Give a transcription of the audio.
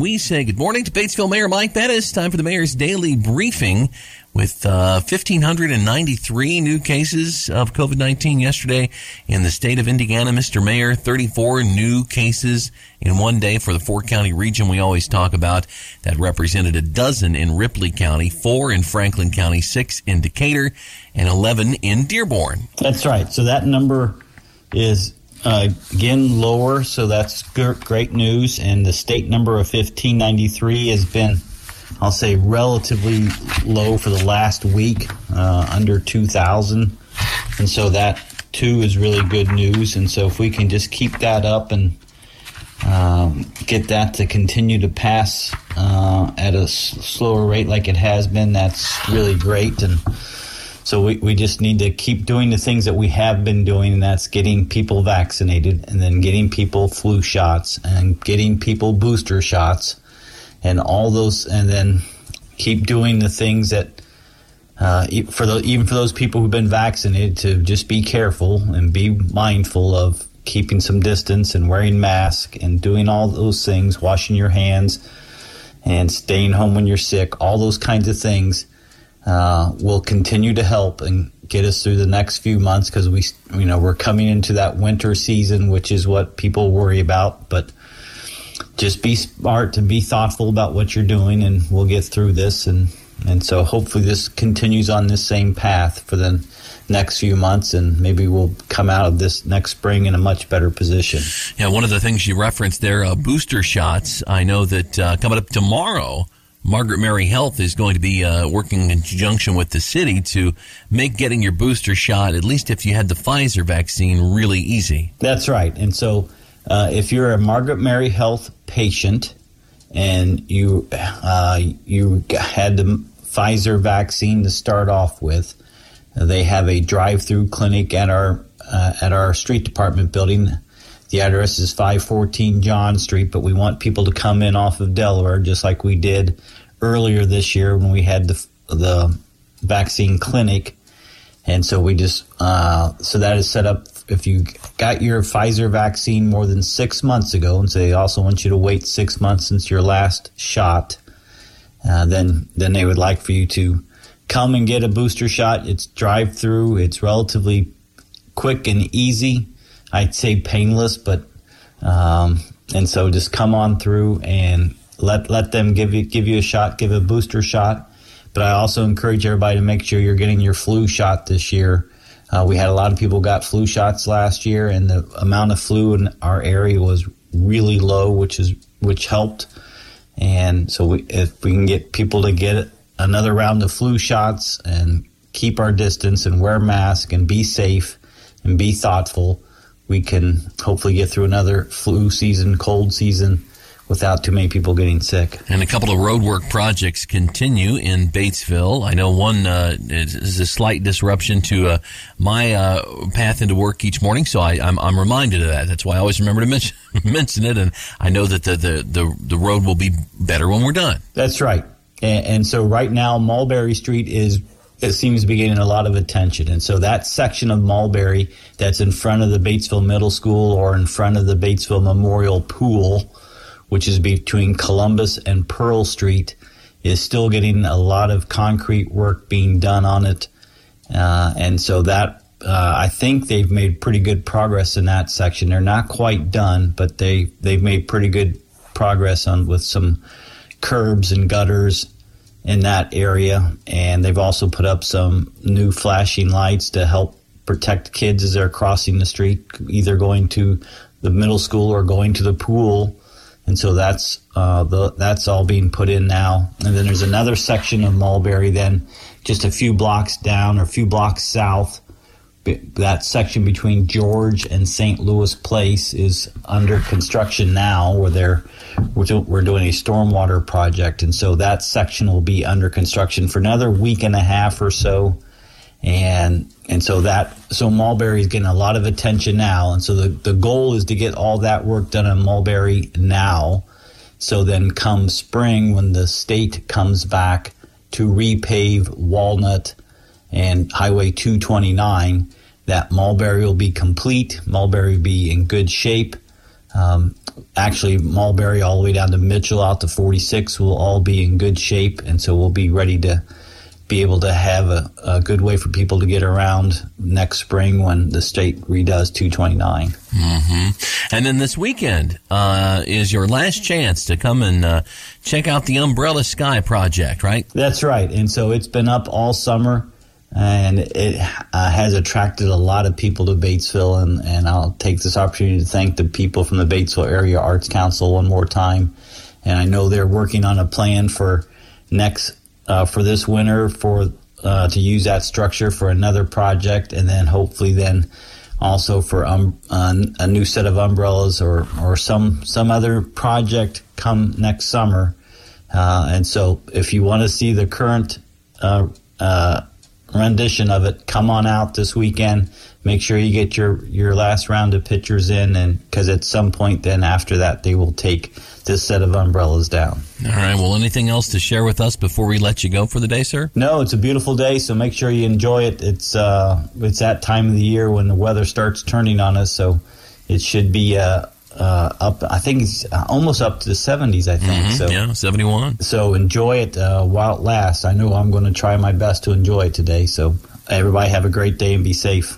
We say good morning to Batesville Mayor Mike Bettice. Time for the mayor's daily briefing with uh, 1,593 new cases of COVID 19 yesterday in the state of Indiana. Mr. Mayor, 34 new cases in one day for the four county region we always talk about. That represented a dozen in Ripley County, four in Franklin County, six in Decatur, and 11 in Dearborn. That's right. So that number is uh, again lower, so that's great news. And the state number of 1593 has been, I'll say, relatively low for the last week, uh, under 2,000. And so that too is really good news. And so if we can just keep that up and um, get that to continue to pass uh, at a s- slower rate like it has been, that's really great. And so we, we just need to keep doing the things that we have been doing, and that's getting people vaccinated and then getting people flu shots and getting people booster shots and all those, and then keep doing the things that uh, for the, even for those people who've been vaccinated to just be careful and be mindful of keeping some distance and wearing masks and doing all those things, washing your hands and staying home when you're sick, all those kinds of things uh, will continue to help and get us through the next few months because we, you know, we're coming into that winter season, which is what people worry about. But just be smart and be thoughtful about what you're doing, and we'll get through this. And and so hopefully this continues on this same path for the next few months, and maybe we'll come out of this next spring in a much better position. Yeah, one of the things you referenced there, uh, booster shots. I know that uh, coming up tomorrow Margaret Mary Health is going to be uh, working in conjunction with the city to make getting your booster shot, at least if you had the Pfizer vaccine, really easy. That's right. And so, uh, if you're a Margaret Mary Health patient and you uh, you had the Pfizer vaccine to start off with, they have a drive-through clinic at our uh, at our street department building. The address is 514 John Street, but we want people to come in off of Delaware, just like we did earlier this year when we had the the vaccine clinic. And so we just uh, so that is set up. If you got your Pfizer vaccine more than six months ago, and so they also want you to wait six months since your last shot, uh, then then they would like for you to come and get a booster shot. It's drive through. It's relatively quick and easy. I'd say painless, but um, and so just come on through and let let them give you give you a shot, give a booster shot. But I also encourage everybody to make sure you're getting your flu shot this year. Uh, we had a lot of people got flu shots last year, and the amount of flu in our area was really low, which is which helped. And so, we, if we can get people to get another round of flu shots and keep our distance and wear masks and be safe and be thoughtful, we can hopefully get through another flu season, cold season without too many people getting sick. And a couple of roadwork projects continue in Batesville. I know one uh, is a slight disruption to uh, my uh, path into work each morning, so I, am I'm, I'm reminded of that. That's why I always remember to mention, mention it, and I know that the, the, the, the, road will be better when we're done. That's right. And, and so right now, Mulberry Street is it seems to be getting a lot of attention. And so that section of Mulberry that's in front of the Batesville Middle School or in front of the Batesville Memorial Pool, which is between Columbus and Pearl Street, is still getting a lot of concrete work being done on it. Uh, and so that uh, I think they've made pretty good progress in that section. They're not quite done, but they they've made pretty good progress on with some curbs and gutters in that area. And they've also put up some new flashing lights to help protect kids as they're crossing the street, either going to the middle school or going to the pool. And so that's uh, the, that's all being put in now. And then there's another section of Mulberry, then just a few blocks down or a few blocks south. That section between George and St. Louis Place is under construction now, where they're we're doing a stormwater project, and so that section will be under construction for another week and a half or so. And and so that so Mulberry is getting a lot of attention now, and so the the goal is to get all that work done in Mulberry now. So then, come spring, when the state comes back to repave Walnut and Highway 229, that Mulberry will be complete. Mulberry will be in good shape Um, actually, Mulberry all the way down to Mitchell out to 46 will all be in good shape, and so we'll be ready to be able to have a, a good way for people to get around next spring when the state redoes 229. Mm-hmm. And then this weekend uh, is your last chance to come and uh, check out the Umbrella Sky project, right? That's right. And so it's been up all summer and it uh, has attracted a lot of people to Batesville. And, and I'll take this opportunity to thank the people from the Batesville Area Arts Council one more time. And I know they're working on a plan for next uh, for this winter for uh, to use that structure for another project, and then hopefully then also for um, a new set of umbrellas or or some some other project come next summer. Uh, and so, if you want to see the current uh, uh, rendition of it, come on out this weekend. Make sure you get your your last round of pictures in, and because at some point then after that they will take this set of umbrellas down. All right. Well, anything else to share with us before we let you go for the day, sir? No, it's a beautiful day, so make sure you enjoy it. It's uh, it's that time of the year when the weather starts turning on us, so it should be uh, uh, up. I think it's almost up to the 70s. I think mm-hmm, so. Yeah, 71. So enjoy it uh, while it lasts. I know I'm going to try my best to enjoy it today. So everybody have a great day and be safe.